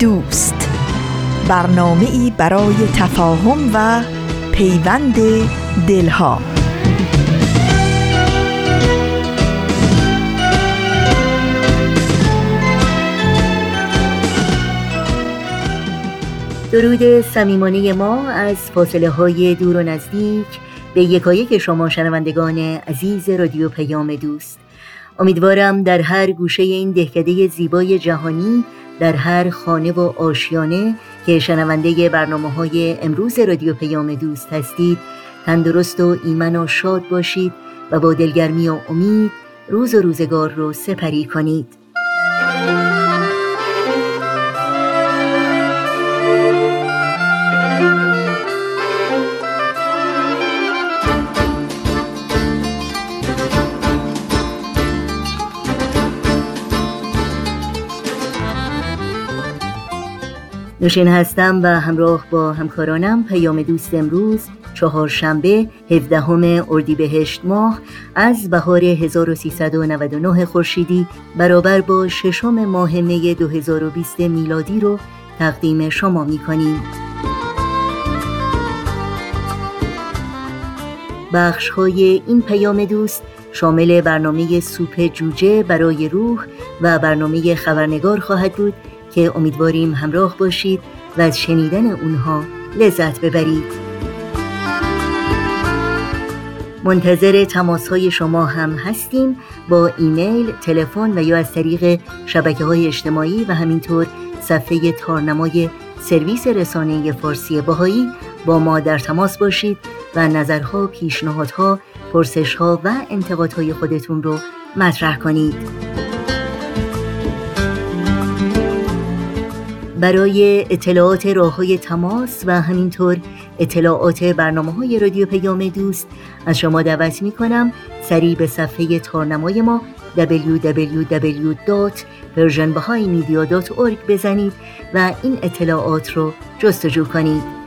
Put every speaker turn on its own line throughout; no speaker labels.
دوست. برنامه ای برای تفاهم و پیوند دلها.
درود صمیمانه ما از فاصله های دور و نزدیک به یکایک شما شنوندگان عزیز رادیو پیام دوست. امیدوارم در هر گوشه این دهکده زیبای جهانی در هر خانه و آشیانه که شنونده برنامه های امروز رادیو پیام دوست هستید تندرست و ایمن و شاد باشید و با دلگرمی و امید روز و روزگار رو سپری کنید. نوشین هستم و همراه با همکارانم پیام دوست امروز چهارشنبه 17 اردیبهشت ماه از بهار 1399 خورشیدی برابر با ششم ماه می 2020 میلادی رو تقدیم شما می کنیم. بخش های این پیام دوست شامل برنامه سوپ جوجه برای روح و برنامه خبرنگار خواهد بود که امیدواریم همراه باشید و از شنیدن اونها لذت ببرید منتظر تماس های شما هم هستیم با ایمیل، تلفن و یا از طریق شبکه های اجتماعی و همینطور صفحه تارنمای سرویس رسانه فارسی باهایی با ما در تماس باشید و نظرها، پیشنهادها، پرسشها و انتقادهای خودتون رو مطرح کنید. برای اطلاعات راه های تماس و همینطور اطلاعات برنامه های رادیو پیام دوست از شما دعوت می کنم سریع به صفحه تارنمای ما www.persianbahaimedia.org بزنید و این اطلاعات رو جستجو کنید.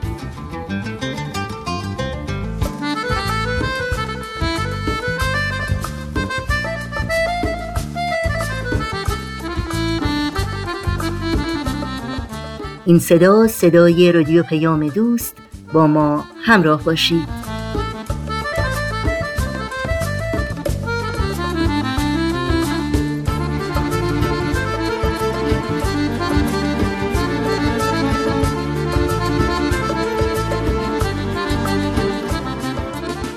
این صدا صدای رادیو پیام دوست با ما همراه باشید.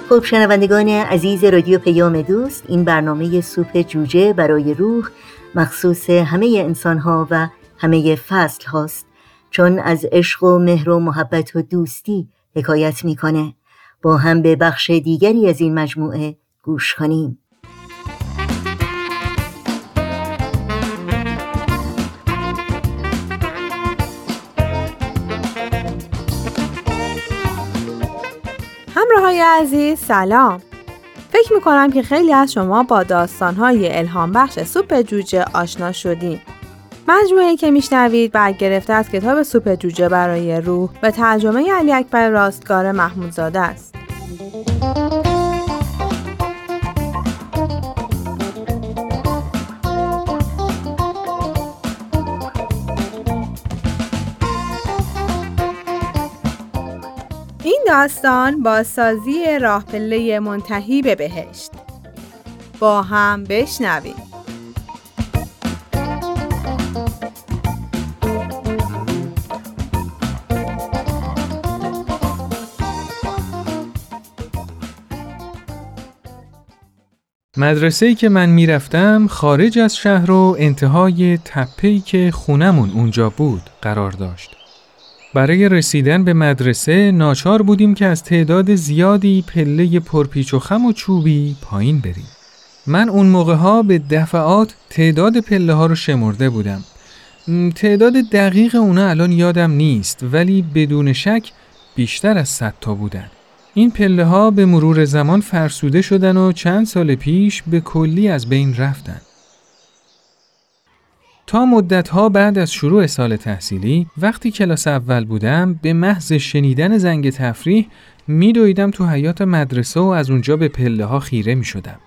خب شنوندگان عزیز رادیو پیام دوست این برنامه سوپ جوجه برای روح مخصوص همه انسان ها و همه فصل هاست. چون از عشق و مهر و محبت و دوستی حکایت می‌کنه. با هم به بخش دیگری از این مجموعه گوش کنیم.
همراه های عزیز سلام. فکر می‌کنم که خیلی از شما با داستانهای الهام بخش سوپ جوجه آشنا شدیم مجموعه که میشنوید برگرفته از کتاب سوپ جوجه برای روح و ترجمه علی اکبر راستگار محمودزاده است. این داستان با سازی راه پله منتهی به بهشت با هم بشنوید
مدرسه‌ای که من می‌رفتم خارج از شهر و انتهای تپه‌ای که خونمون اونجا بود قرار داشت. برای رسیدن به مدرسه ناچار بودیم که از تعداد زیادی پله پرپیچ و خم و چوبی پایین بریم. من اون موقع ها به دفعات تعداد پله ها رو شمرده بودم. تعداد دقیق اونا الان یادم نیست ولی بدون شک بیشتر از 100 تا بودن. این پله ها به مرور زمان فرسوده شدن و چند سال پیش به کلی از بین رفتن. تا مدت ها بعد از شروع سال تحصیلی وقتی کلاس اول بودم به محض شنیدن زنگ تفریح میدویدم تو حیات مدرسه و از اونجا به پله ها خیره می شدم.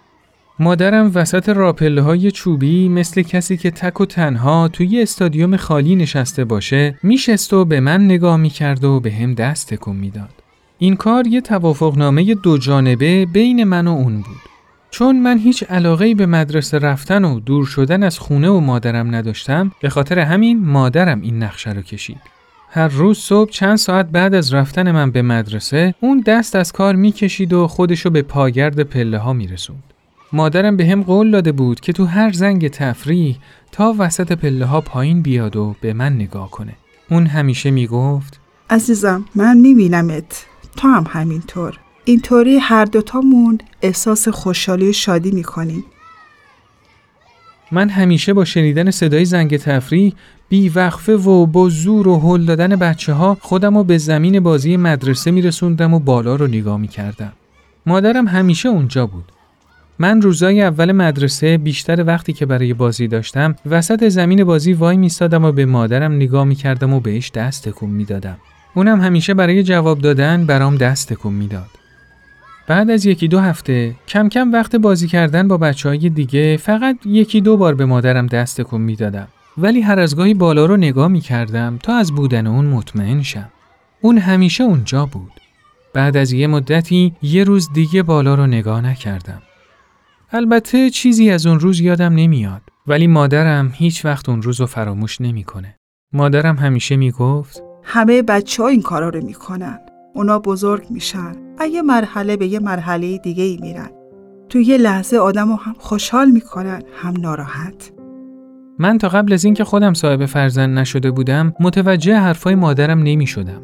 مادرم وسط راپله های چوبی مثل کسی که تک و تنها توی استادیوم خالی نشسته باشه میشست و به من نگاه می‌کرد و به هم دست تکون می‌داد. این کار یه توافقنامه دو جانبه بین من و اون بود. چون من هیچ علاقه به مدرسه رفتن و دور شدن از خونه و مادرم نداشتم به خاطر همین مادرم این نقشه رو کشید. هر روز صبح چند ساعت بعد از رفتن من به مدرسه اون دست از کار می‌کشید و خودشو به پاگرد پله ها میرسوند. مادرم به هم قول داده بود که تو هر زنگ تفریح تا وسط پله ها پایین بیاد و به من نگاه کنه. اون همیشه می‌گفت
عزیزم من میبینمت تو هم همینطور اینطوری هر دوتامون احساس خوشحالی و شادی می‌کنیم
من همیشه با شنیدن صدای زنگ تفریح بی وقفه و با زور و هل دادن بچه ها خودم رو به زمین بازی مدرسه میرسوندم و بالا رو نگاه می‌کردم. مادرم همیشه اونجا بود. من روزای اول مدرسه بیشتر وقتی که برای بازی داشتم وسط زمین بازی وای میستادم و به مادرم نگاه می‌کردم و بهش دست تکون می‌دادم. اونم همیشه برای جواب دادن برام دست تکون می‌داد. بعد از یکی دو هفته کم کم وقت بازی کردن با بچه های دیگه فقط یکی دو بار به مادرم دست تکون می‌دادم. ولی هر از گاهی بالا رو نگاه می کردم تا از بودن اون مطمئن شم. اون همیشه اونجا بود. بعد از یه مدتی یه روز دیگه بالا رو نگاه نکردم. البته چیزی از اون روز یادم نمیاد ولی مادرم هیچ وقت اون روز رو فراموش نمی‌کنه. مادرم همیشه می‌گفت
همه بچه ها این کارا رو می‌کنن. اونا بزرگ میشن. یه مرحله به یه مرحله دیگه ای میرن. تو یه لحظه آدم هم خوشحال می‌کنن هم ناراحت.
من تا قبل از اینکه خودم صاحب فرزند نشده بودم متوجه حرفای مادرم نمی شدم.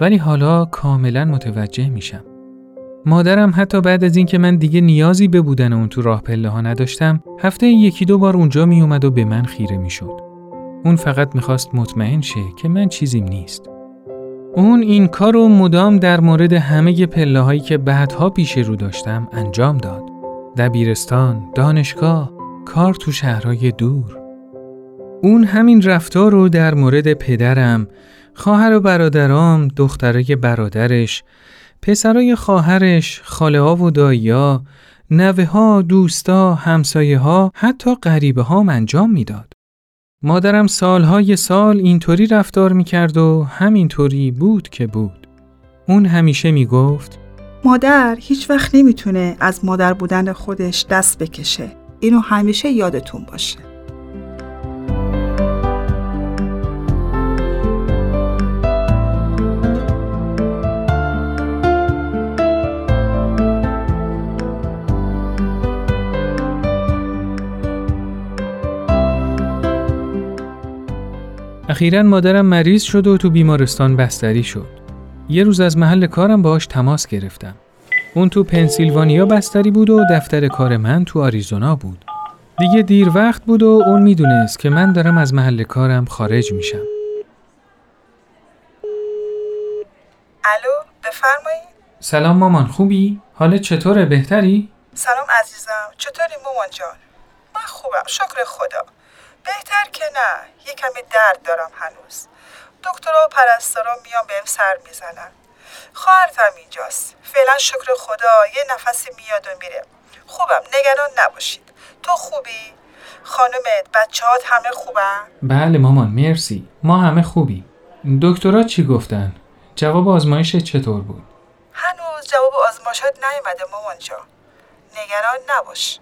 ولی حالا کاملا متوجه میشم. مادرم حتی بعد از اینکه من دیگه نیازی به بودن اون تو راه پله ها نداشتم هفته یکی دو بار اونجا می اومد و به من خیره می شد. اون فقط می‌خواست مطمئن شه که من چیزیم نیست. اون این کار رو مدام در مورد همه پله هایی که بعدها پیش رو داشتم انجام داد. دبیرستان، دانشگاه، کار تو شهرهای دور. اون همین رفتار رو در مورد پدرم، خواهر و برادرام، دخترای برادرش، پسرای خواهرش، خاله ها و داییا، نوه ها، دوستا، همسایه ها، حتی غریبه ها انجام می‌داد. مادرم سالهای سال اینطوری رفتار می‌کرد و همینطوری بود که بود. اون همیشه می‌گفت
مادر هیچ وقت نمی‌تونه از مادر بودن خودش دست بکشه. اینو همیشه یادتون باشه.
اخیرا مادرم مریض شد و تو بیمارستان بستری شد. یه روز از محل کارم باهاش تماس گرفتم. اون تو پنسیلوانیا بستری بود و دفتر کار من تو آریزونا بود. دیگه دیر وقت بود و اون می‌دونست که من دارم از محل کارم خارج میشم.
الو بفرمایید
سلام مامان خوبی؟ حالت چطوره بهتری؟
سلام عزیزم چطوری مامان جان من خوبم شکر خدا بهتر که نه. یه کمی درد دارم هنوز. دکترها و پرستارا میان بهم سر می‌زنن. خواهرتم اینجاست. فعلا شکر خدا یه نفسی میاد و میره. خوبم. نگران نباشید. تو خوبی؟ خانمت بچهات همه خوبن؟
بله مامان مرسی. ما همه خوبی دکترها چی گفتن؟ جواب آزمایش چطور بود؟
هنوز جواب آزمایشات نیومده مامان جان. نگران نباش.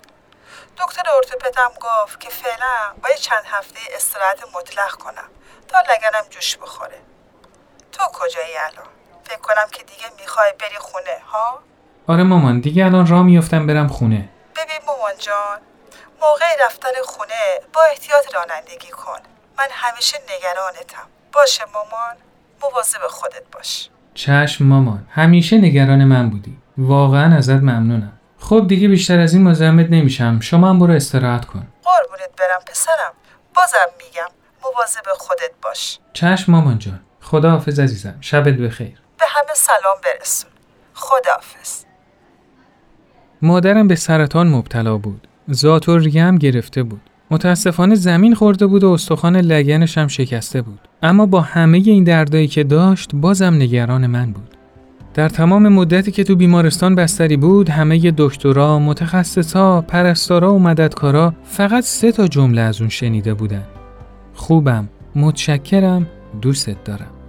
دکتر ارتوپدم گفت که فعلا باید چند هفته استراحت مطلق کنم تا لگنم جوش بخوره. تو کجایی الان؟ فکر کنم که دیگه می‌خوای بری خونه ها؟
آره مامان دیگه الان راه میفتم برم خونه.
ببین مامان جان موقع رفتن خونه با احتیاط رانندگی کن. من همیشه نگرانتم. باشه مامان مواظب خودت باش.
چشم مامان همیشه نگران من بودی. واقعا ازت ممنونم. خب دیگه بیشتر از این مزاحمت نمیشم. شما هم برو استراحت کن.
قربونت برم پسرم. بازم میگم مواظب خودت باش.
چشم مامان جان. خدا حافظ عزیزم. شبت بخیر.
به همه سلام برسون. خداحافظ.
مادرم به سرطان مبتلا بود. ذات و ریه هم گرفته بود. متاسفانه زمین خورده بود و استخوان لگنش هم شکسته بود. اما با همه این دردایی که داشت بازم نگران من بود. در تمام مدتی که تو بیمارستان بستری بود همه دکترا، متخصصا، پرستارا و مددکارا فقط سه تا جمله از اون شنیده بودن. خوبم، متشکرم، دوستت دارم.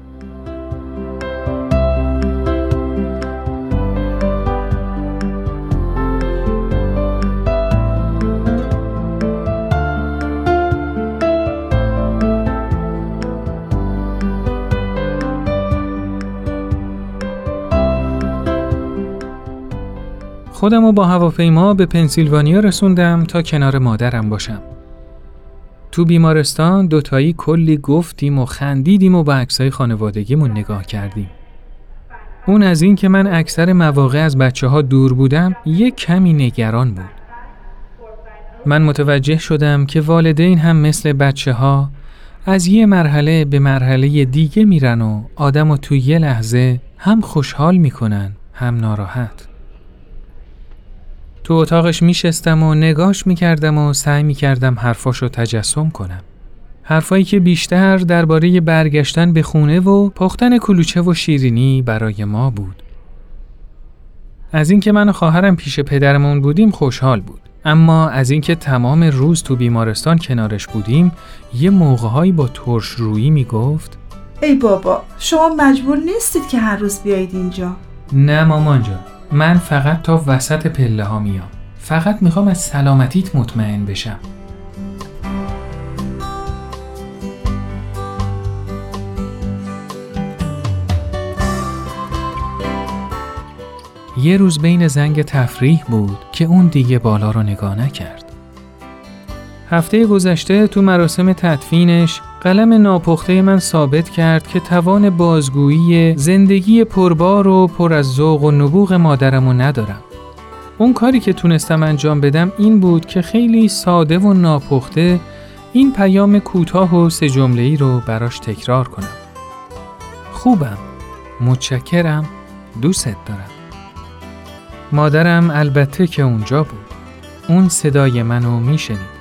خودم رو با هواپیما به پنسیلوانیا رسوندم تا کنار مادرم باشم. تو بیمارستان دوتایی کلی گفتیم و خندیدیم و با عکسای خانوادگیمون نگاه کردیم. اون از این که من اکثر مواقع از بچه ها دور بودم یک کمی نگران بود. من متوجه شدم که والدین هم مثل بچه ها از یه مرحله به مرحله دیگه میرن و آدم و تو یه لحظه هم خوشحال می‌کنن هم ناراحت. تو اتاقش میشستم و نگاش می‌کردم و سعی می‌کردم حرفاشو تجسم کنم. حرفایی که بیشتر درباره برگشتن به خونه و پختن کلوچه و شیرینی برای ما بود. از اینکه من و خواهرم پیش پدرمون بودیم خوشحال بود. اما از اینکه تمام روز تو بیمارستان کنارش بودیم یه موقعهایی با ترش رویی می‌گفت
ای بابا شما مجبور نیستید که هر روز بیایید اینجا
نه مامان جان من فقط تا وسط پله ها میام فقط می‌خوام از سلامتیت مطمئن بشم یه روز بین زنگ تفریح بود که اون دیگه بالا رو نگاه نکرد. هفته گذشته تو مراسم تدفینش قلم ناپخته من ثابت کرد که توان بازگویی زندگی پربار و پر از ذوق و نبوغ مادرمو ندارم. اون کاری که تونستم انجام بدم این بود که خیلی ساده و ناپخته این پیام کوتاه و سه جمله ای رو براش تکرار کنم. خوبم، متشکرم، دوست دارم. مادرم البته که اونجا بود. اون صدای منو میشنید.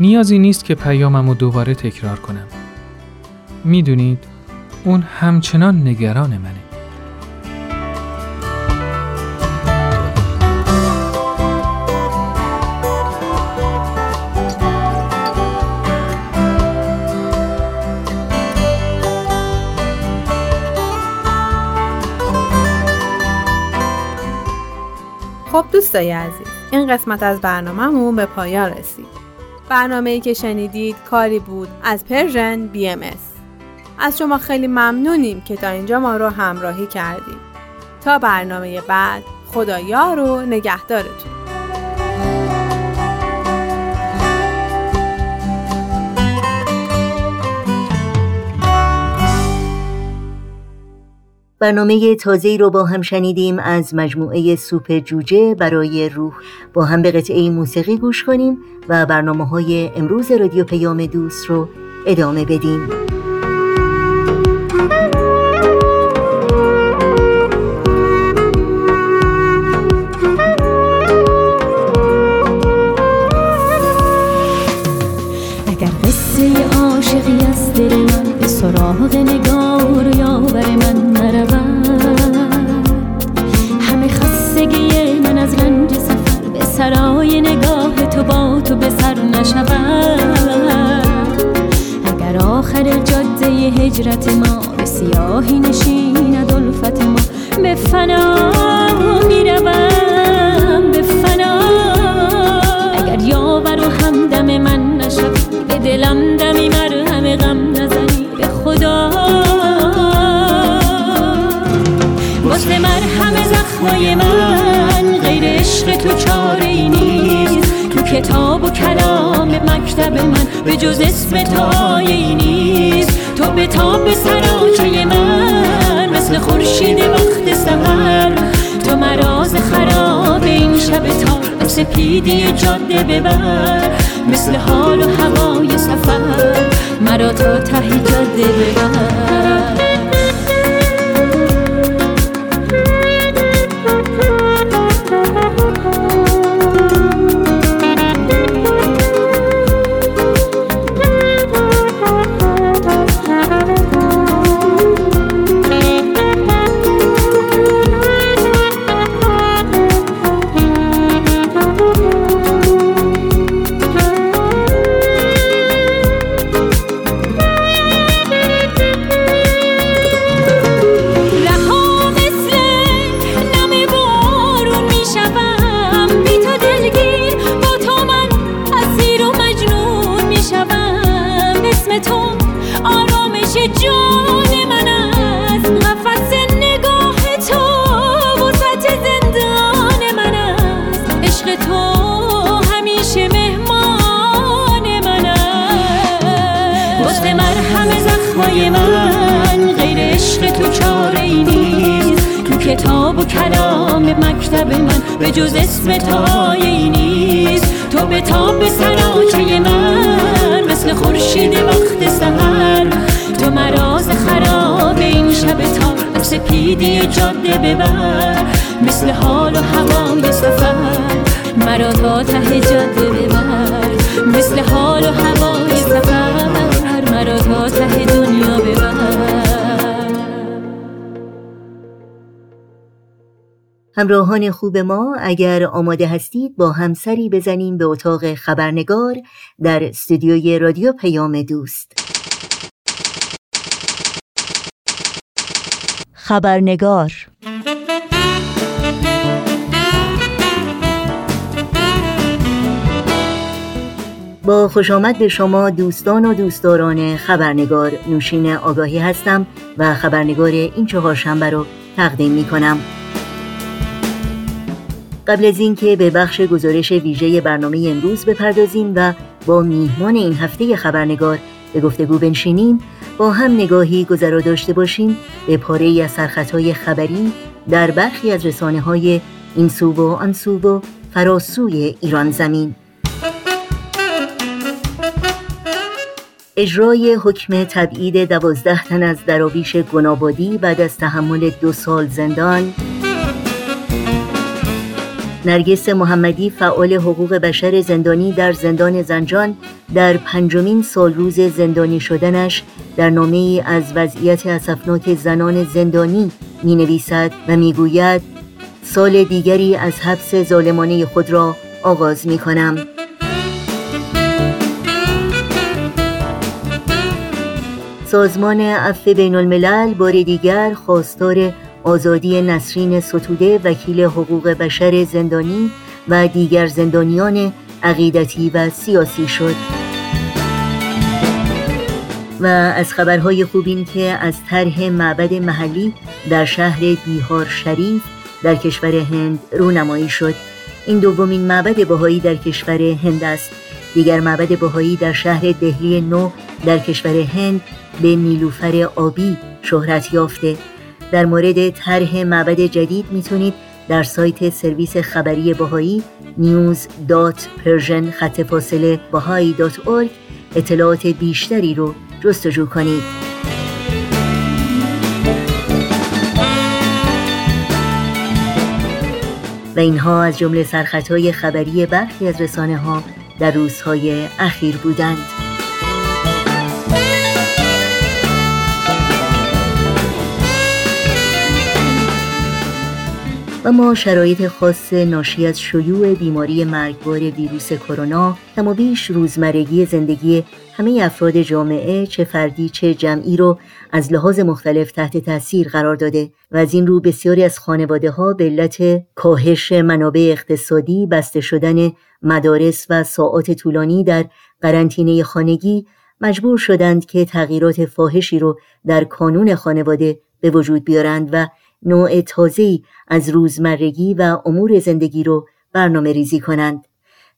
نیازی نیست که پیامم رو دوباره تکرار کنم. می‌دونید اون همچنان نگران منه.
خب دوستای عزیز این قسمت از برنامهمون به پایان رسید برنامه که شنیدید کاری بود از پرژن بی ام از شما خیلی ممنونیم که تا اینجا ما رو همراهی کردید. تا برنامه بعد خدایا رو نگهدارتون.
برنامه تازه رو با هم شنیدیم از مجموعه سوپ جوجه برای روح. با هم به قطعه موسیقی گوش کنیم و برنامه های امروز رادیو پیام دوست رو ادامه بدیم.
نگاه رو یاور من همه خستگی من از رنج سفر به سرای نگاه تو با تو به سر نشود. اگر آخر جاده هجرت ما به سیاهی نشیند الفت ما به فنا می‌روم به فنا. اگر یاور و همدم من نشد به دلم دمی زخمای من غیر عشق تو چاره ای نیست تو کتاب و کلام مکتب من به جز اسم تو ای نیست تو به تاب سراچه من مثل خورشید وقت سهر تو مراز خراب این شب تا سپیدی جاده ببر مثل حال و هوای سفر مرا تا ته جاده ببر.
همراهان خوب ما اگر آماده هستید با همسری بزنیم به اتاق خبرنگار در استودیوی رادیو پیام دوست. خبرنگار با خوش آمد به شما دوستان و دوستداران خبرنگار نوشین آگاهی هستم و خبرنگار این چهارشنبه رو تقدیم می کنم قبل از اینکه به بخش گزارش ویژه برنامه امروز بپردازیم و با میهمان این هفته خبرنگار به گفتگو بنشینیم با هم نگاهی گذرا داشته باشیم به پاره از سرخطهای خبری در برخی از رسانه های این سو و آن سو و فراسوی ایران زمین. اجرای حکم تبعید دوازده تن از درابیش گنابادی بعد از تحمل دو سال زندان نرگس محمدی فعال حقوق بشر زندانی در زندان زنجان در پنجمین سال روز زندانی شدنش در نامه از وضعیت اسفناک زنان زندانی می نویسد و می گوید سال دیگری از حبس ظالمانه خود را آغاز می کنم سازمان عفو بین الملل بار دیگر خواستار آزادی نسرین ستوده وکیل حقوق بشر زندانی و دیگر زندانیان عقیدتی و سیاسی شد. و از خبرهای خوب این که از طرح معبد محلی در شهر بیهار شریف در کشور هند رونمایی شد. این دومین معبد بهایی در کشور هند است. دیگر معبد بهایی در شهر دهلی نو در کشور هند به نیلوفر آبی شهرت یافته. در مورد طرح معبد جدید می‌تونید در سایت سرویس خبری باهایی news.persian خط فاصله اطلاعات بیشتری رو جستجو کنید. و اینها از جمله سرخطهای خبری برخی از رسانه ها در روزهای اخیر بودند. و ما شرایط خاص ناشی از شیوع بیماری مرگبار ویروس کرونا بیش روزمرگی زندگی همه افراد جامعه چه فردی چه جمعی رو از لحاظ مختلف تحت تاثیر قرار داده و از این رو بسیاری از خانواده ها به علت کاهش منابع اقتصادی بسته شدن مدارس و ساعات طولانی در قرنطینه خانگی مجبور شدند که تغییرات فاحشی رو در کانون خانواده به وجود بیارند و نوع تازه‌ای از روزمرگی و امور زندگی رو برنامه ریزی کنند.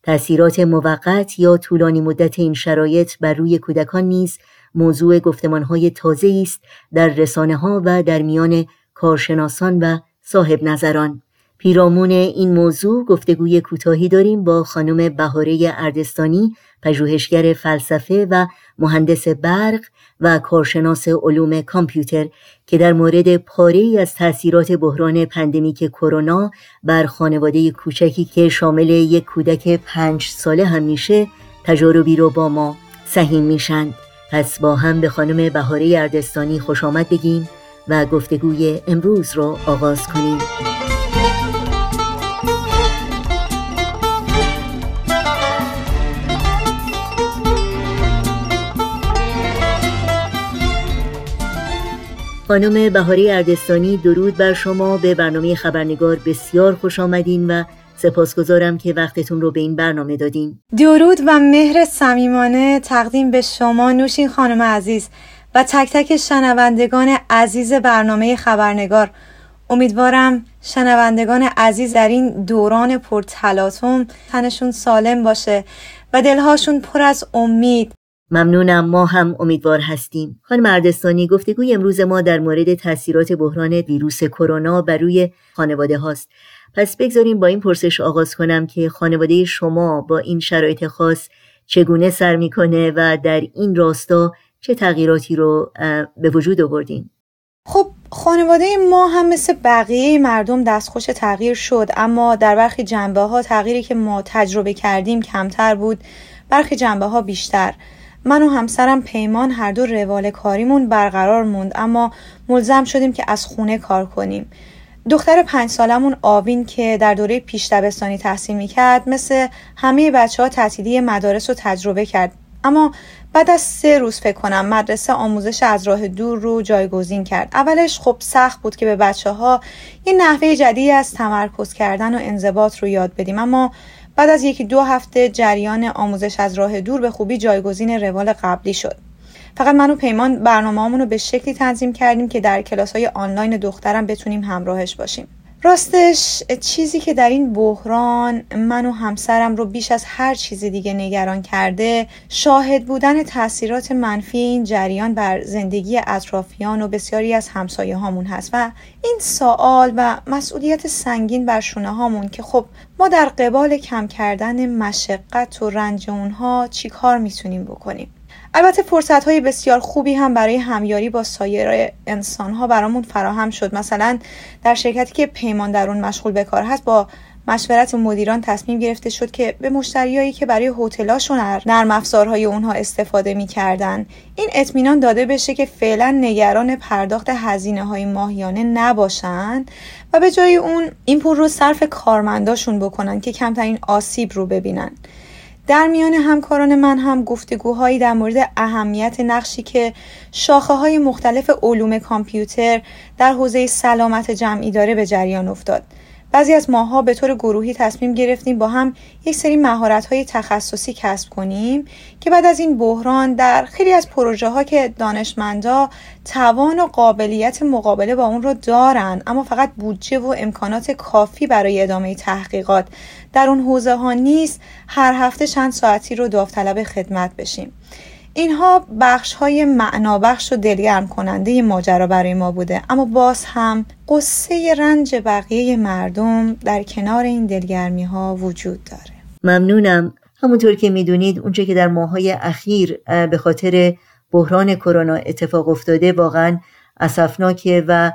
تأثیرات موقت یا طولانی مدت این شرایط بر روی کودکان نیز موضوع گفتمانهای تازه است در رسانه ها و در میان کارشناسان و صاحب نظران. پیرامون این موضوع گفتگوی کوتاهی داریم با خانم بهاره اردستانی پژوهشگر فلسفه و مهندس برق و کارشناس علوم کامپیوتر که در مورد پاره ای از تاثیرات بحران پندمیک کرونا بر خانواده کوچکی که شامل یک کودک پنج ساله هم میشه تجاربی رو با ما سهیم میشند پس با هم به خانم بهاره اردستانی خوش آمد بگیم و گفتگوی امروز رو آغاز کنیم. خانم بهاری اردستانی درود بر شما. به برنامه خبرنگار بسیار خوش آمدین و سپاسگزارم که وقتتون رو به این برنامه دادین.
درود و مهر صمیمانه تقدیم به شما نوشین خانم عزیز و تک تک شنوندگان عزیز برنامه خبرنگار. امیدوارم شنوندگان عزیز در این دوران پرتلاطم تنشون سالم باشه و دلهاشون پر از امید
ممنونم ما هم امیدوار هستیم. خانم مردستانی گفتگوی امروز ما در مورد تاثیرات بحران ویروس کرونا بر روی خانواده هاست. پس بگذاریم با این پرسش آغاز کنم که خانواده شما با این شرایط خاص چگونه سر می‌کنه و در این راستا چه تغییراتی رو به وجود آوردین؟
خب خانواده ما هم مثل بقیه مردم دستخوش تغییر شد اما در برخی جنبه ها تغییری که ما تجربه کردیم کمتر بود برخی جنبه ها بیشتر. من و همسرم پیمان هر دو روال کاریمون برقرار موند اما ملزم شدیم که از خونه کار کنیم. دختر پنج سالمون آوین که در دوره پیش دبستانی تحصیل می‌کرد مثل همه بچه ها تعطیلی مدارس رو تجربه کرد. اما بعد از سه روز فکر کنم مدرسه آموزش از راه دور رو جایگزین کرد. اولش خب سخت بود که به بچه ها یه نحوه جدیدی از تمرکز کردن و انضباط رو یاد بدیم اما بعد از یکی دو هفته جریان آموزش از راه دور به خوبی جایگزین روال قبلی شد. فقط من و پیمان برنامه رو به شکلی تنظیم کردیم که در کلاس های آنلاین دخترم بتونیم همراهش باشیم. راستش چیزی که در این بحران من و همسرم رو بیش از هر چیز دیگه نگران کرده شاهد بودن تاثیرات منفی این جریان بر زندگی اطرافیان و بسیاری از همسایه هامون هست و این سوال و مسئولیت سنگین بر شونه هامون که خب ما در قبال کم کردن مشقت و رنج اونها چی کار می‌تونیم بکنیم؟ البته فرصت های بسیار خوبی هم برای همیاری با سایر انسان ها برامون فراهم شد. مثلا در شرکتی که پیمان در اون مشغول به کار هست با مشورت مدیران تصمیم گرفته شد که به مشتریایی که برای هتلاشون نرم افزارهای اونها استفاده می‌کردن. این اطمینان داده بشه که فعلا نگران پرداخت هزینه های ماهیانه نباشن و به جای اون این پول رو صرف کارمنداشون بکنن که کمترین آسیب رو ببینن. در میان همکاران من هم گفتگوهایی در مورد اهمیت نقشی که شاخه های مختلف علوم کامپیوتر در حوزه سلامت جمعی داره به جریان افتاد. بعضی از ماها به طور گروهی تصمیم گرفتیم با هم یک سری مهارت های تخصصی کسب کنیم که بعد از این بحران در خیلی از پروژه ها که دانشمندا توان و قابلیت مقابله با اون رو دارن اما فقط بودجه و امکانات کافی برای ادامه تحقیقات در اون حوزه ها نیست هر هفته چند ساعتی رو داوطلب خدمت بشیم. اینها بخش های معنابخش و دلگرم کننده ماجرا برای ما بوده. اما باز هم قصه رنج بقیه مردم در کنار این دلگرمی ها وجود داره.
ممنونم. همونطور که می‌دونید اونچه که در ماهای اخیر به خاطر بحران کرونا اتفاق افتاده واقعا اسفناکه و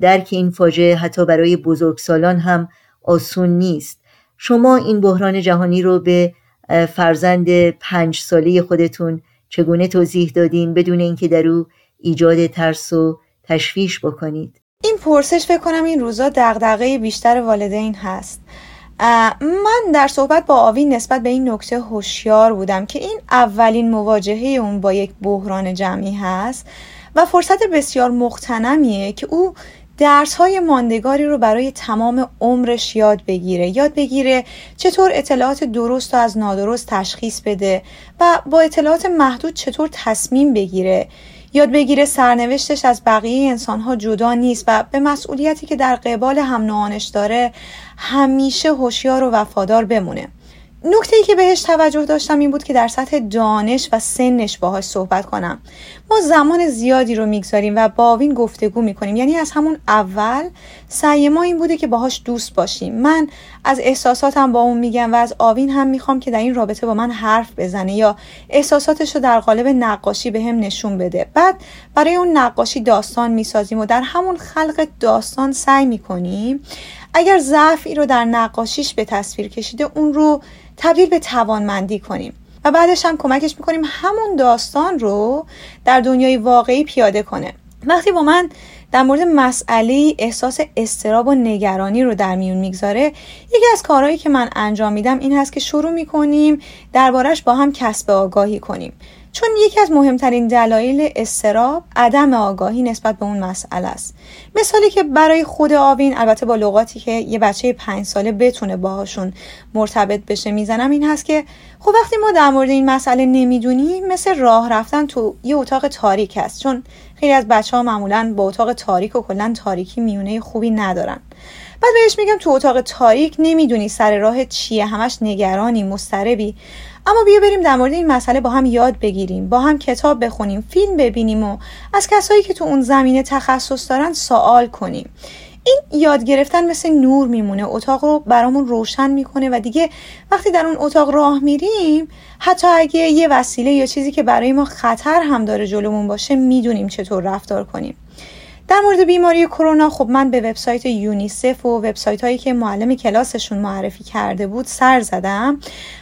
درک این فاجعه حتی برای بزرگسالان هم آسون نیست. شما این بحران جهانی رو به فرزند پنج ساله خودتون چگونه توضیح دادین بدون اینکه در او ایجاد ترس و تشویش بکنید؟
این پرسش فکر کنم این روزا دغدغه بیشتر والدین هست. من در صحبت با آوین نسبت به این نکته هوشیار بودم که این اولین مواجهه اون با یک بحران جمعی هست و فرصت بسیار مختنمیه که او درس های ماندگاری رو برای تمام عمرش یاد بگیره. یاد بگیره چطور اطلاعات درست و از نادرست تشخیص بده و با اطلاعات محدود چطور تصمیم بگیره. یاد بگیره سرنوشتش از بقیه انسان ها جدا نیست و به مسئولیتی که در قبال هم داره همیشه هوشیار و وفادار بمونه. نکته ای که بهش توجه داشتم این بود که در سطح دانش و سنش باهاش صحبت کنم. ما زمان زیادی رو می‌گذاریم و با آوین گفتگو می‌کنیم. یعنی از همون اول سعی ما این بوده که باهاش دوست باشیم. من از احساساتم با اون میگم و از آوین هم می‌خوام که در این رابطه با من حرف بزنه یا احساساتش رو در قالب نقاشی به هم نشون بده. بعد برای اون نقاشی داستان می‌سازیم و در همون خلق داستان سعی می‌کنیم اگر ضعفی رو در نقاشیش به تصویر کشیده اون رو تبدیل به توانمندی کنیم. و بعدش هم کمکش می‌کنیم همون داستان رو در دنیای واقعی پیاده کنه. وقتی با من در مورد مسئله احساس استراب و نگرانی رو در میون می‌گذاره یکی از کارهایی که من انجام میدم این هست که شروع می‌کنیم دربارش با هم کسب آگاهی کنیم. چون یکی از مهمترین دلایل استراب عدم آگاهی نسبت به اون مسئله است. مثالی که برای خود آوین البته با لغاتی که یه بچه پنج ساله بتونه باهاشون مرتبط بشه می‌زنم این هست که خب وقتی ما در مورد این مسئله نمی‌دونیم مثل راه رفتن تو یه اتاق تاریک است. چون خیلی از بچه ها معمولا با اتاق تاریک و کلا تاریکی میونه خوبی ندارن. بعد بهش میگم تو اتاق تاریک نمی‌دونی سر راه چیه همش نگرانی مستربی اما بیا بریم در مورد این مسئله با هم یاد بگیریم با هم کتاب بخونیم فیلم ببینیم و از کسایی که تو اون زمینه تخصص دارن سوال کنیم. این یاد گرفتن مثل نور میمونه اتاق رو برامون روشن می‌کنه و دیگه وقتی در اون اتاق راه میریم حتی اگه یه وسیله یا چیزی که برای ما خطر هم داره جلومون باشه می‌دونیم چطور رفتار کنیم. در مورد بیماری کرونا خب من به وبسایت یونیسف و وبسایت هایی که معلم کلاسشون معرفی کرده بود سر زدم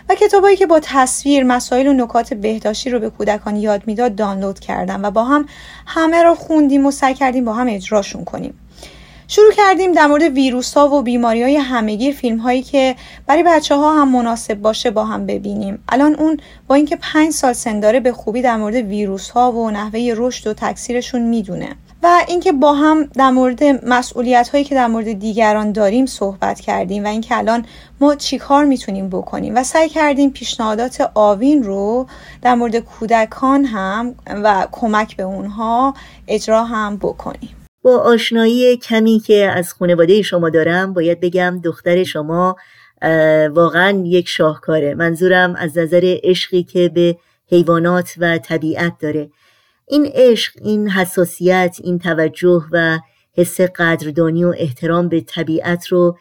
و کتابایی که با تصویر مسائل و نکات بهداشتی رو به کودکان یاد می‌داد دانلود کردم و با هم همه رو خوندیم و سعی کردیم با هم اجراشون کنیم. شروع کردیم در مورد ویروس ها و بیماری های همگی فیلم هایی که برای بچه ها هم مناسب باشه با هم ببینیم. الان اون با اینکه پنج سال سن داره به خوبی در مورد ویروس ها و نحوه رشد و تکثیرشون می‌دونه. و اینکه با هم در مورد مسئولیت هایی که در مورد دیگران داریم صحبت کردیم و اینکه الان ما چیکار می‌تونیم بکنیم و سعی کردیم پیشنهادات آوین رو در مورد کودکان هم و کمک به اونها اجرا هم بکنیم.
با آشنایی کمی که از خانواده شما دارم باید بگم دختر شما واقعا یک شاهکاره. منظورم از نظر عشقی که به حیوانات و طبیعت داره. این عشق این حساسیت این توجه و حس قدردانی و احترام به طبیعت رو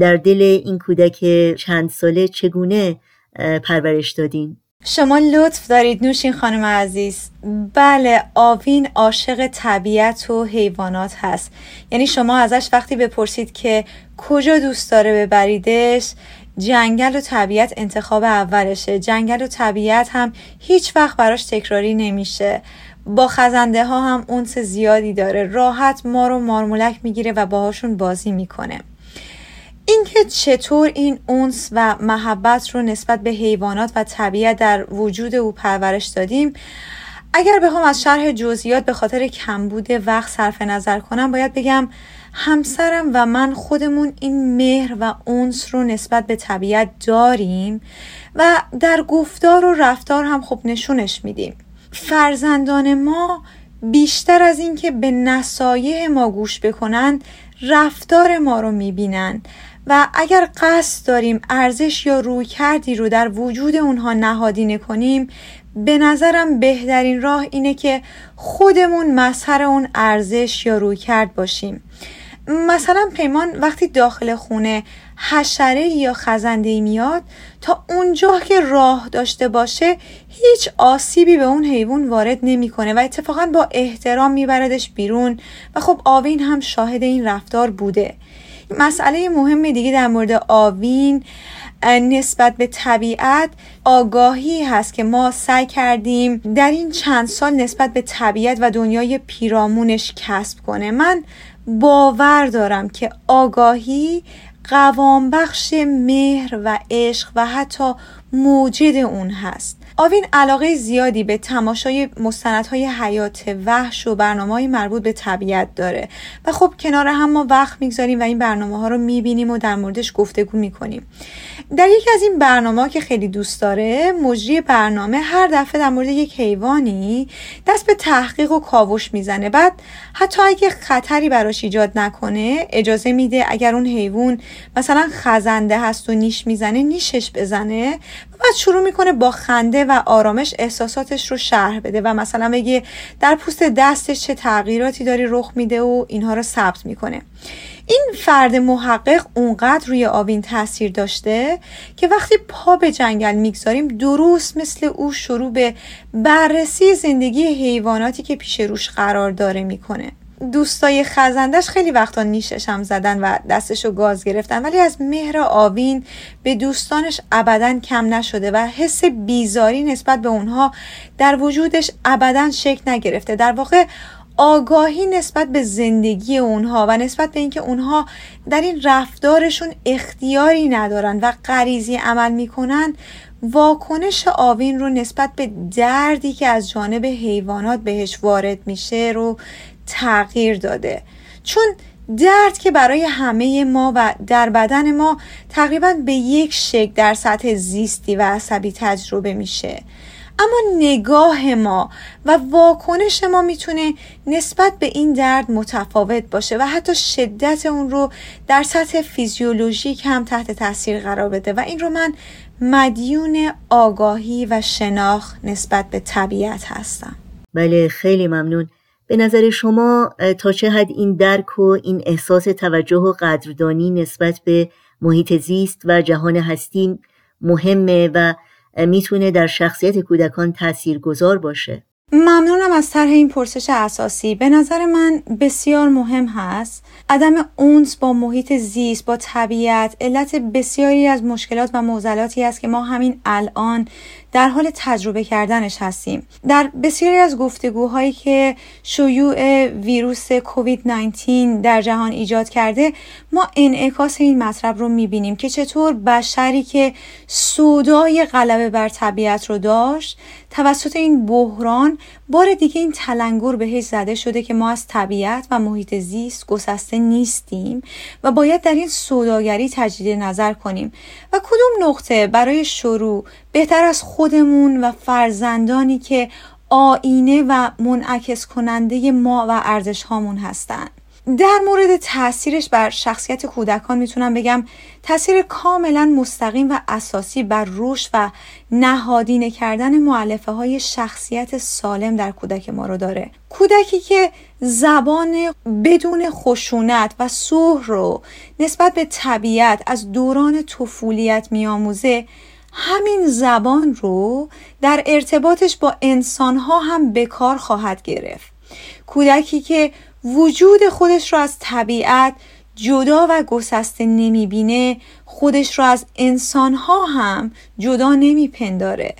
در دل این کودک چند ساله چگونه پرورش دادین؟
شما لطف دارید نوشین خانم عزیز. بله آوین عاشق طبیعت و حیوانات هست. یعنی شما ازش وقتی بپرسید که کجا دوست داره ببریدش جنگل و طبیعت انتخاب اولشه. جنگل و طبیعت هم هیچ وقت براش تکراری نمیشه. با خزنده ها هم اونس زیادی داره. راحت ما رو مارمولک می‌گیره و باهاشون بازی می‌کنه. اینکه چطور این اونس و محبت رو نسبت به حیوانات و طبیعت در وجود او پرورش دادیم اگر بخوام از شرح جزئیات به خاطر کمبود وقت صرف نظر کنم باید بگم همسرم و من خودمون این مهر و اونس رو نسبت به طبیعت داریم و در گفتار و رفتار هم خب نشونش میدیم. فرزندان ما بیشتر از اینکه به نصایح ما گوش بکنند رفتار ما رو می‌بینن و اگر قصد داریم ارزش یا روی کردی رو در وجود اونها نهادینه کنیم به نظرم بهترین راه اینه که خودمون مظهر اون ارزش یا روی کرد باشیم. مثلا پیمان وقتی داخل خونه حشره یا خزنده میاد تا اونجا که راه داشته باشه هیچ آسیبی به اون حیوان وارد نمی‌کنه و اتفاقا با احترام میبردش بیرون. و خب آوین هم شاهد این رفتار بوده. مسئله مهم دیگه در مورد آوین نسبت به طبیعت آگاهی هست که ما سعی کردیم در این چند سال نسبت به طبیعت و دنیای پیرامونش کسب کنه. من باور دارم که آگاهی قوام بخش مهر و عشق و حتی موجد اون هست. آوین علاقه زیادی به تماشای مستندهای حیات وحش و برنامه های مربوط به طبیعت داره. و خب کنار هم ما وقت می‌گذاریم و این برنامه ها رو می‌بینیم و در موردش گفتگو می‌کنیم. در یکی از این برنامه که خیلی دوست داره مجری برنامه هر دفعه در مورد یک حیوانی دست به تحقیق و کاوش می‌زنه. بعد حتی اگه خطری براش ایجاد نکنه اجازه میده اگر اون حیوان مثلا خزنده هست و نیش می‌زنه نیشش بزنه و بعد شروع می‌کنه با خنده و آرامش احساساتش رو شرح بده و مثلا بگه در پوست دستش چه تغییراتی داره رخ میده و اینها رو ثبت می‌کنه. این فرد محقق اونقدر روی آوین تاثیر داشته که وقتی پا به جنگل می‌گذاریم درست مثل او شروع به بررسی زندگی حیواناتی که پیش روش قرار داره می‌کنه. دوستای خزندش خیلی وقتا نیشش هم زدن و دستشو گاز گرفتن ولی از مهر آوین به دوستانش ابدا کم نشده و حس بیزاری نسبت به اونها در وجودش ابدا شکل نگرفته. در واقع آگاهی نسبت به زندگی اونها و نسبت به اینکه اونها در این رفتارشون اختیاری ندارن و غریزی عمل می‌کنن واکنش آوین رو نسبت به دردی که از جانب حیوانات بهش وارد میشه رو تغییر داده. چون درد که برای همه ما و در بدن ما تقریبا به یک شکل در سطح زیستی و عصبی تجربه میشه. اما نگاه ما و واکنش ما می‌تونه نسبت به این درد متفاوت باشه و حتی شدت اون رو در سطح فیزیولوژیک هم تحت تاثیر قرار بده و این رو من مدیون آگاهی و شناخت نسبت به طبیعت هستم.
بله خیلی ممنون. به نظر شما تا چه حد این درک و این احساس توجه و قدردانی نسبت به محیط زیست و جهان هستی مهمه و می‌تونه در شخصیت کودکان تاثیرگذار باشه.
ممنونم از طرح این پرسش اساسی. به نظر من بسیار مهم هست. عدم اونس با محیط زیست با طبیعت علت بسیاری از مشکلات و معضلاتی است که ما همین الان در حال تجربه کردنش هستیم. در بسیاری از گفتگوهایی که شیوع ویروس کووید 19 در جهان ایجاد کرده ما انعکاس این مطلب رو می‌بینیم که چطور بشری که سودای غلبه بر طبیعت رو داشت توسط این بحران بار دیگه این تلنگر بهش زده شده که ما از طبیعت و محیط زیست گسسته نیستیم و باید در این سوداگری تجدید نظر کنیم. و کدوم نقطه برای شروع بهتر از خودمون و فرزندانی که آینه و منعکس کننده ما و ارزش هامون هستند در مورد تاثیرش بر شخصیت کودکان می‌تونم بگم تاثیر کاملا مستقیم و اساسی بر رشد و نهادینه کردن معلفه های شخصیت سالم در کودک ما رو داره. کودکی که زبان بدون خشونت و سوه رو نسبت به طبیعت از دوران طفولیت میآموزه همین زبان رو در ارتباطش با انسانها هم به کار خواهد گرفت. کودکی که وجود خودش رو از طبیعت جدا و گسسته نمی‌بینه خودش رو از انسانها هم جدا نمیپنداره.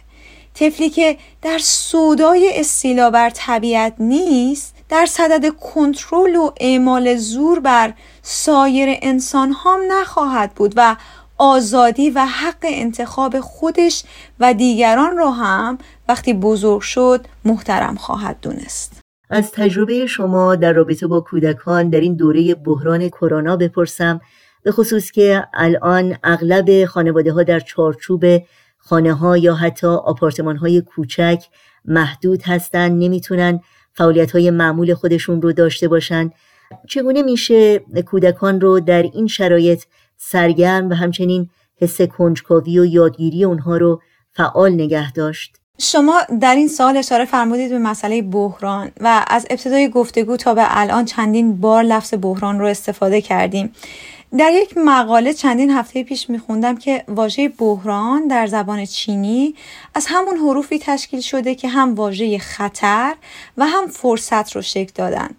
طفلی که در سودای استیلا بر طبیعت نیست در صدد کنترل و اعمال زور بر سایر انسان هم نخواهد بود و آزادی و حق انتخاب خودش و دیگران را هم وقتی بزرگ شد محترم خواهد دونست.
از تجربه شما در رابطه با کودکان در این دوره بحران کرونا بپرسم به خصوص که الان اغلب خانواده ها در چارچوب خانه ها یا حتی آپارتمان های کوچک محدود هستند نمی‌تونن فعالیت های معمول خودشون رو داشته باشن. چگونه میشه کودکان رو در این شرایط سرگرم و همچنین حس کنجکاوی و یادگیری اونها رو فعال نگه داشت؟
شما در این سال اشاره فرمودید به مسئله بحران و از ابتدای گفتگو تا به الان چندین بار لفظ بحران رو استفاده کردیم. در یک مقاله چندین هفته پیش میخوندم که واژه بحران در زبان چینی از همون حروفی تشکیل شده که هم واژه خطر و هم فرصت رو شکل دادن.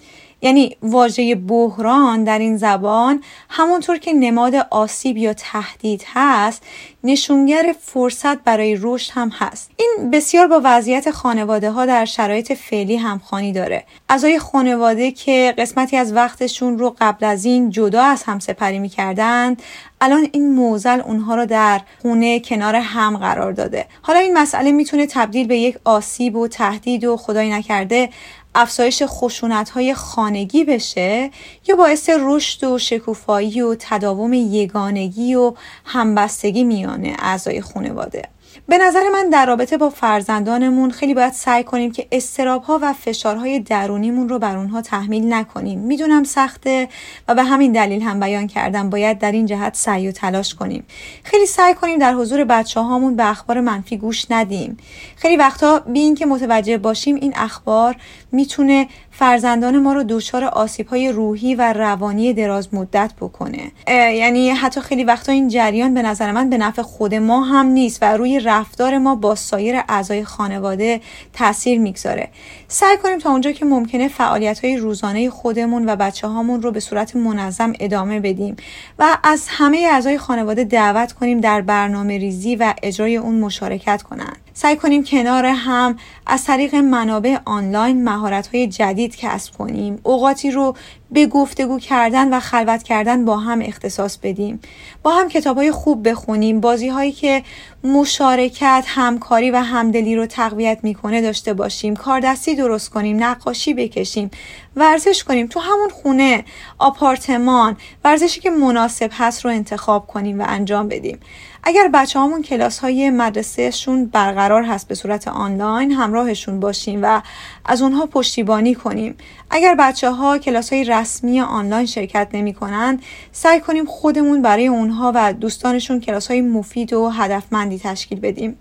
یعنی واژه بحران در این زبان همونطور که نماد آسیب یا تهدید هست نشونگر فرصت برای رشد هم هست. این بسیار با وضعیت خانواده ها در شرایط فعلی همخوانی داره. اعضای خانواده که قسمتی از وقتشون رو قبل از این جدا از هم سپری می‌کردند الان این موزل اونها رو در خونه کنار هم قرار داده. حالا این مسئله می‌تونه تبدیل به یک آسیب و تهدید و خدای نکرده افزایش خشونت های خانگی بشه یا باعث رشد و شکوفایی و تداوم یگانگی و همبستگی میانه اعضای خانواده. به نظر من در رابطه با فرزندانمون خیلی باید سعی کنیم که استراب ها و فشارهای درونیمون رو بر اونها تحمیل نکنیم. می‌دونم سخته و به همین دلیل هم بیان کردم باید در این جهت سعی و تلاش کنیم. خیلی سعی کنیم در حضور بچه هامون به اخبار منفی گوش ندیم. خیلی وقتا بی که متوجه باشیم این اخبار می‌تونه فرزندان ما رو دچار آسیب های روحی و روانی دراز مدت بکنه یعنی حتی خیلی وقتا این جریان به نظر من به نفع خود ما هم نیست و روی رفتار ما با سایر اعضای خانواده تاثیر می‌گذاره. سعی کنیم تا اونجا که ممکنه فعالیت های روزانه خودمون و بچه هامون رو به صورت منظم ادامه بدیم و از همه اعضای خانواده دعوت کنیم در برنامه ریزی و اجرای اون مشارکت کنند سعی کنیم کنار هم از طریق منابع آنلاین مهارت های جدید کسب کنیم. اوقاتی رو به گفتگو کردن و خلوت کردن با هم اختصاص بدیم. با هم کتاب های خوب بخونیم. بازی هایی که مشارکت همکاری و همدلی رو تقویت می‌کنه داشته باشیم. کاردستی درست کنیم نقاشی بکشیم ورزش کنیم. تو همون خونه آپارتمان ورزشی که مناسب هست رو انتخاب کنیم و انجام بدیم. اگر بچه همون کلاس های مدرسهشون برقرار هست به صورت آنلاین همراهشون باشیم و از اونها پشتیبانی کنیم. اگر بچه ها کلاس های رسمی آنلاین شرکت نمی کنند سعی کنیم خودمون برای اونها و دوستانشون کلاس های مفید و هدفمندی تشکیل بدیم.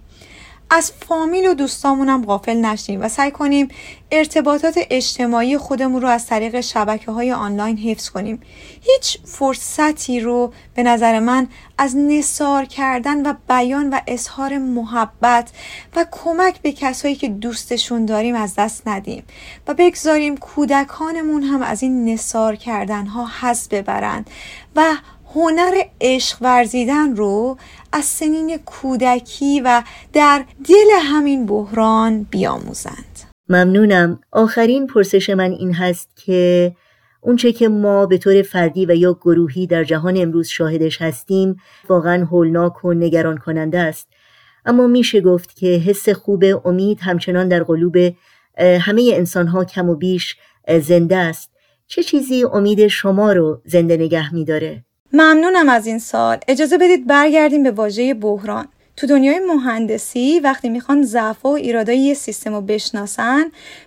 از فامیل و دوستامون هم غافل نشیم و سعی کنیم ارتباطات اجتماعی خودمون رو از طریق شبکه های آنلاین حفظ کنیم. هیچ فرصتی رو به نظر من از نصار کردن و بیان و اظهار محبت و کمک به کسایی که دوستشون داریم از دست ندیم و بگذاریم کودکانمون هم از این نصار کردن ها حس ببرند و هنر عشق ورزیدن رو از سنین کودکی و در دل همین بحران بیاموزند.
ممنونم. آخرین پرسش من این هست که اونچه که ما به طور فردی و یا گروهی در جهان امروز شاهدش هستیم واقعا هولناک و نگران کننده است. اما میشه گفت که حس خوب امید همچنان در قلوب همه انسان ها کم و بیش زنده است. چه چیزی امید شما رو زنده نگه میداره؟
ممنونم از این سال. اجازه بدید برگردیم به واژه بحران. تو دنیای مهندسی وقتی می‌خوان ضعف و ایرادای یه سیستم رو بشناسن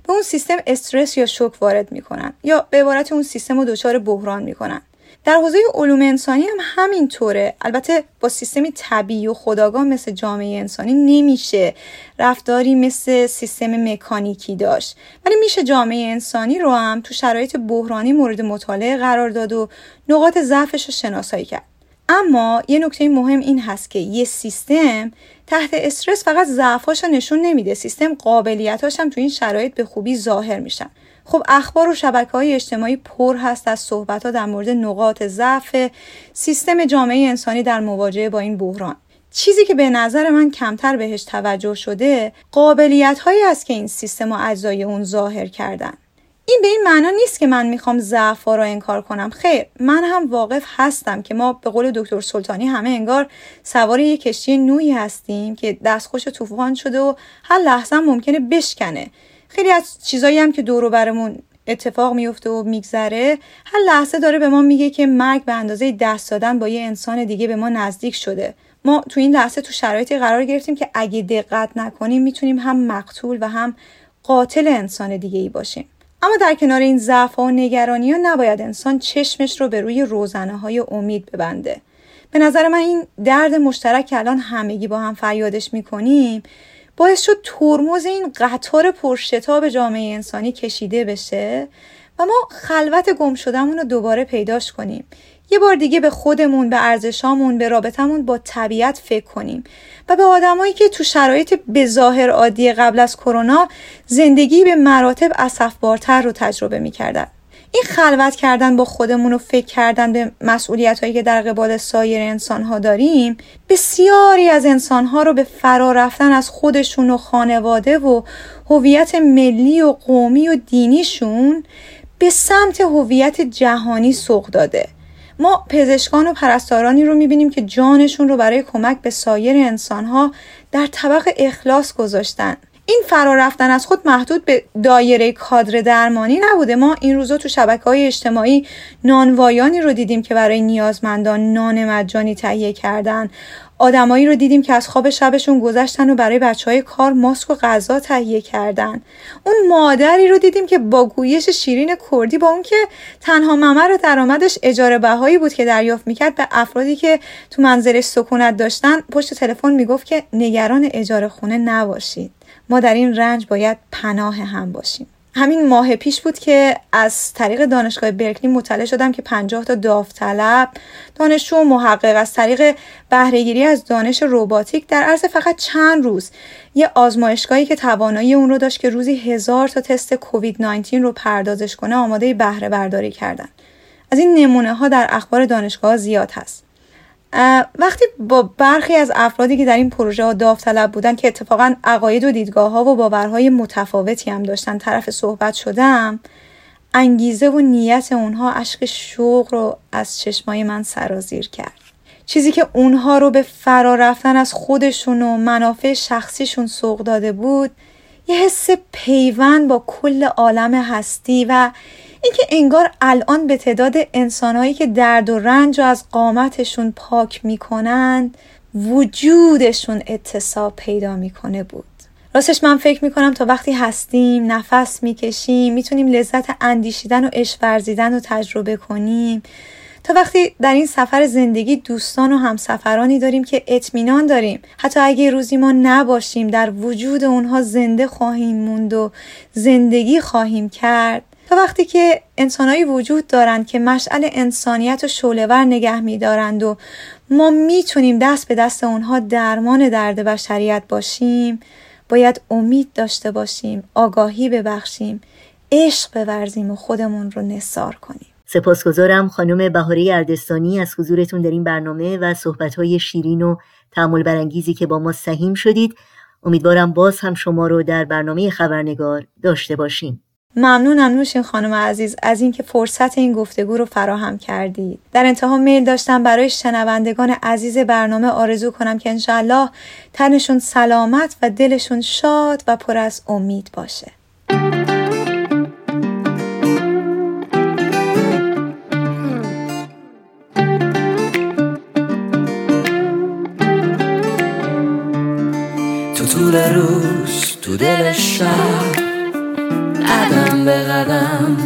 به اون سیستم استرس یا شوک وارد می‌کنن یا به عبارت اون سیستم رو دچار بحران می‌کنن. در حوزه علوم انسانی هم همینطوره. البته با سیستمی طبیعی و خداگاه مثل جامعه انسانی نمیشه رفتاری مثل سیستم مکانیکی داشت. ولی میشه جامعه انسانی رو هم تو شرایط بحرانی مورد مطالعه قرار داد و نقاط ضعفش رو شناسایی کرد. اما یه نکته مهم این هست که یه سیستم تحت استرس فقط ضعفاش نشون نمیده. سیستم قابلیتاش هم تو این شرایط به خوبی ظاهر میشن. خب اخبار و شبکه های اجتماعی پر هست از صحبت ها در مورد نقاط ضعف سیستم جامعه انسانی در مواجهه با این بحران. چیزی که به نظر من کمتر بهش توجه شده قابلیت هایی است که این سیستم و اجزای اون ظاهر کردن. این به این معنا نیست که من می‌خوام ضعف را انکار کنم. خیر من هم واقف هستم که ما به قول دکتر سلطانی همه انگار سوار یک کشتی نوعی هستیم که دستخوش طوفان شده و هر لحظه ممکنه بشکنه. خیلی از چیزایی هم که دور برمون اتفاق میفته و میگذره هر لحظه داره به ما میگه که مرگ به اندازه دست دادن با یه انسان دیگه به ما نزدیک شده. ما تو این لحظه تو شرایطی قرار گرفتیم که اگه دقت نکنیم می‌تونیم هم مقتول و هم قاتل انسان دیگه ای باشیم. اما در کنار این ضعف و نگرانی ها نباید انسان چشمش رو به روی روزنه های امید ببنده. به نظر من این درد مشترک که الان همگی با هم فریادش می‌کنیم باعث شد ترمز این قطار پرشتاب جامعه انسانی کشیده بشه و ما خلوت گم شدهمون رو دوباره پیداش کنیم. یه بار دیگه به خودمون به ارزشامون به رابطمون با طبیعت فکر کنیم و به آدمایی که تو شرایط بظاهر عادی قبل از کرونا زندگی به مراتب اسفبارتر رو تجربه می‌کردن. این خلوت کردن با خودمون و فکر کردن به مسئولیت هایی که در قبال سایر انسان ها داریم بسیاری از انسان ها رو به فرا رفتن از خودشون و خانواده و هویت ملی و قومی و دینیشون به سمت هویت جهانی سوق داده. ما پزشکان و پرستارانی رو می‌بینیم که جانشون رو برای کمک به سایر انسانها در طبق اخلاص گذاشتن. این فرار رفتن از خود محدود به دایره کادر درمانی نبوده. ما این روزا تو شبکه های اجتماعی نانوایانی رو دیدیم که برای نیازمندان نان مجانی تهیه کردن. آدمایی رو دیدیم که از خواب شبشون گذشتن و برای بچه های کار ماسک و غذا تهیه کردن. اون مادری رو دیدیم که با گویش شیرین کردی با اون که تنها ممر درآمدش اجاره بهایی بود که دریافت می‌کرد به افرادی که تو منزلش سکونت داشتن پشت تلفن می‌گفت که نگران اجاره خونه نباشید. ما در این رنج باید پناه هم باشیم. همین ماه پیش بود که از طریق دانشگاه برکلی مطلع شدم که 50 تا داوطلب دانشجو و محقق از طریق بهرهگیری از دانش روباتیک در عرض فقط چند روز یه آزمایشگاهی که توانایی اون رو داشت که روزی هزار تا تست کووید 19 رو پردازش کنه آماده بهره برداری کردن. از این نمونه ها در اخبار دانشگاه زیاد هست. وقتی با برخی از افرادی که در این پروژه داوطلب بودن که اتفاقا عقاید و دیدگاه ها و باورهای متفاوتی هم داشتن طرف صحبت شدم انگیزه و نیت اونها اشک شوق رو از چشمای من سرازیر کرد. چیزی که اونها رو به فرار رفتن از خودشون و منافع شخصیشون سوق داده بود یه حس پیوند با کل عالم هستی و اینکه انگار الان به تعداد انسانهایی که درد و رنج و از قامتشون پاک می‌کنند وجودشون اتصاب پیدا می‌کنه بود. راستش من فکر می‌کنم تا وقتی هستیم نفس می‌کشیم می‌تونیم لذت اندیشیدن و عشق ورزیدن رو تجربه کنیم. تا وقتی در این سفر زندگی دوستان و همسفرانی داریم که اطمینان داریم. حتی اگه روزی ما نباشیم در وجود اونها زنده خواهیم موند و زندگی خواهیم کرد. وقتی که انسانهایی وجود دارند که مشعل انسانیت و شولور نگه میدارند و ما می‌تونیم دست به دست اونها درمان درد بشریت باشیم باید امید داشته باشیم آگاهی ببخشیم عشق بورزیم و خودمون رو نصار کنیم.
سپاسگزارم خانم بهاره اردستانی از حضورتون در این برنامه و صحبتهای شیرین و تعمل برانگیزی که با ما سهیم شدید. امیدوارم باز هم شما رو در برنامه خبرنگار داشته باشیم.
ممنونم نوشین خانم عزیز از اینکه فرصت این گفتگو رو فراهم کردید در انتها میل داشتم برای شنوندگان عزیز برنامه آرزو کنم که انشاءالله تنشون سلامت و دلشون شاد و پر از امید باشه.
تو طول روز تو دل شب قدم به قدم.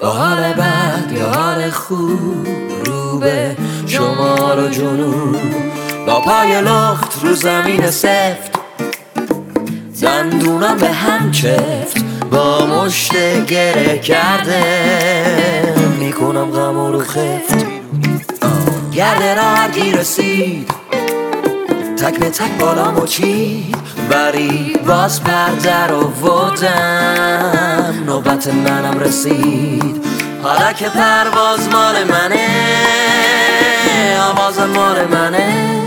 با حال بد یا حال خوب رو به شمال و جنوب با پای لخت رو زمین سفت. دندونم به هم چفت. با مشت گره کرده. می‌کنم غم رو خفت. گرده را رسید. تک به تک بالا مچید بری باز پرده رو ودم نوبت منم رسید. حالا که پرواز مال منه آواز مال منه.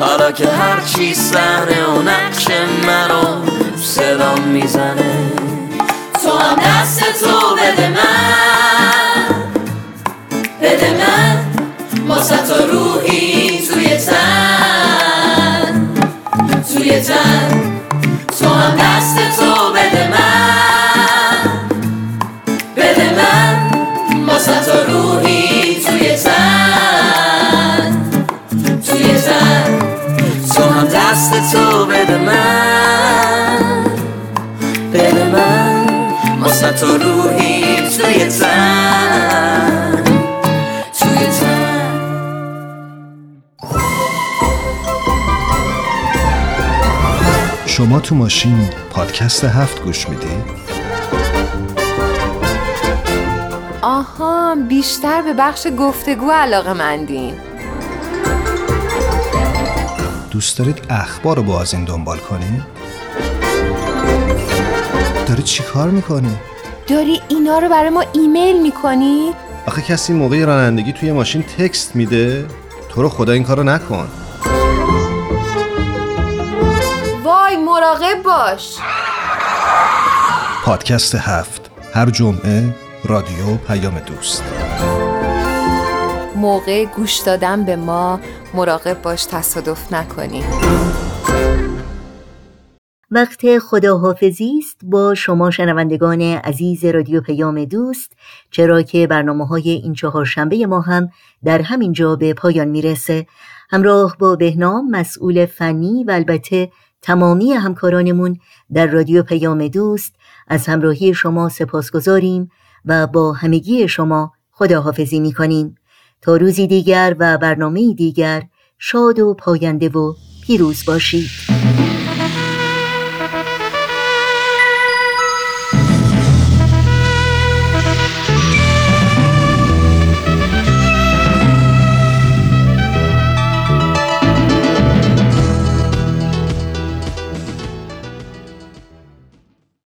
حالا که هر چی سحنه و نقش منو صدا می‌زنه. تو هم دست تو بده من. بده من. ما تا روحی توی تن تو هم دست تو بده من. بده من ما تا روحی توی تن توی تن تو هم دست تو بده من. بده من ما تا روحی توی تن
شما تو ماشین پادکست هفت گوش می‌دید؟
آها بیشتر به بخش گفتگو علاقه مندین
دوست دارید اخبار رو با از این دنبال کنید؟ داری چی کار می‌کنی؟
داری اینا رو برای ما ایمیل می‌کنی؟
آخه کسی موقع رانندگی توی ماشین تکست میده؟ تو رو خدا این کارو نکن
وای مراقب باش.
پادکست هفت هر جمعه رادیو پیام دوست.
موقع گوش دادن به ما مراقب باش تصادف نکنی.
وقت خداحافظی است با شما شنوندگان عزیز رادیو پیام دوست چرا که برنامه های این چهار شنبه ما هم در همین جا به پایان می‌رسه. همراه با بهنام مسئول فنی و البته تمامی همکارانمون در رادیو پیام دوست از همراهی شما سپاس گذاریم و با همگی شما خداحافظی می‌کنیم. تا روزی دیگر و برنامه دیگر شاد و پاینده و پیروز باشید.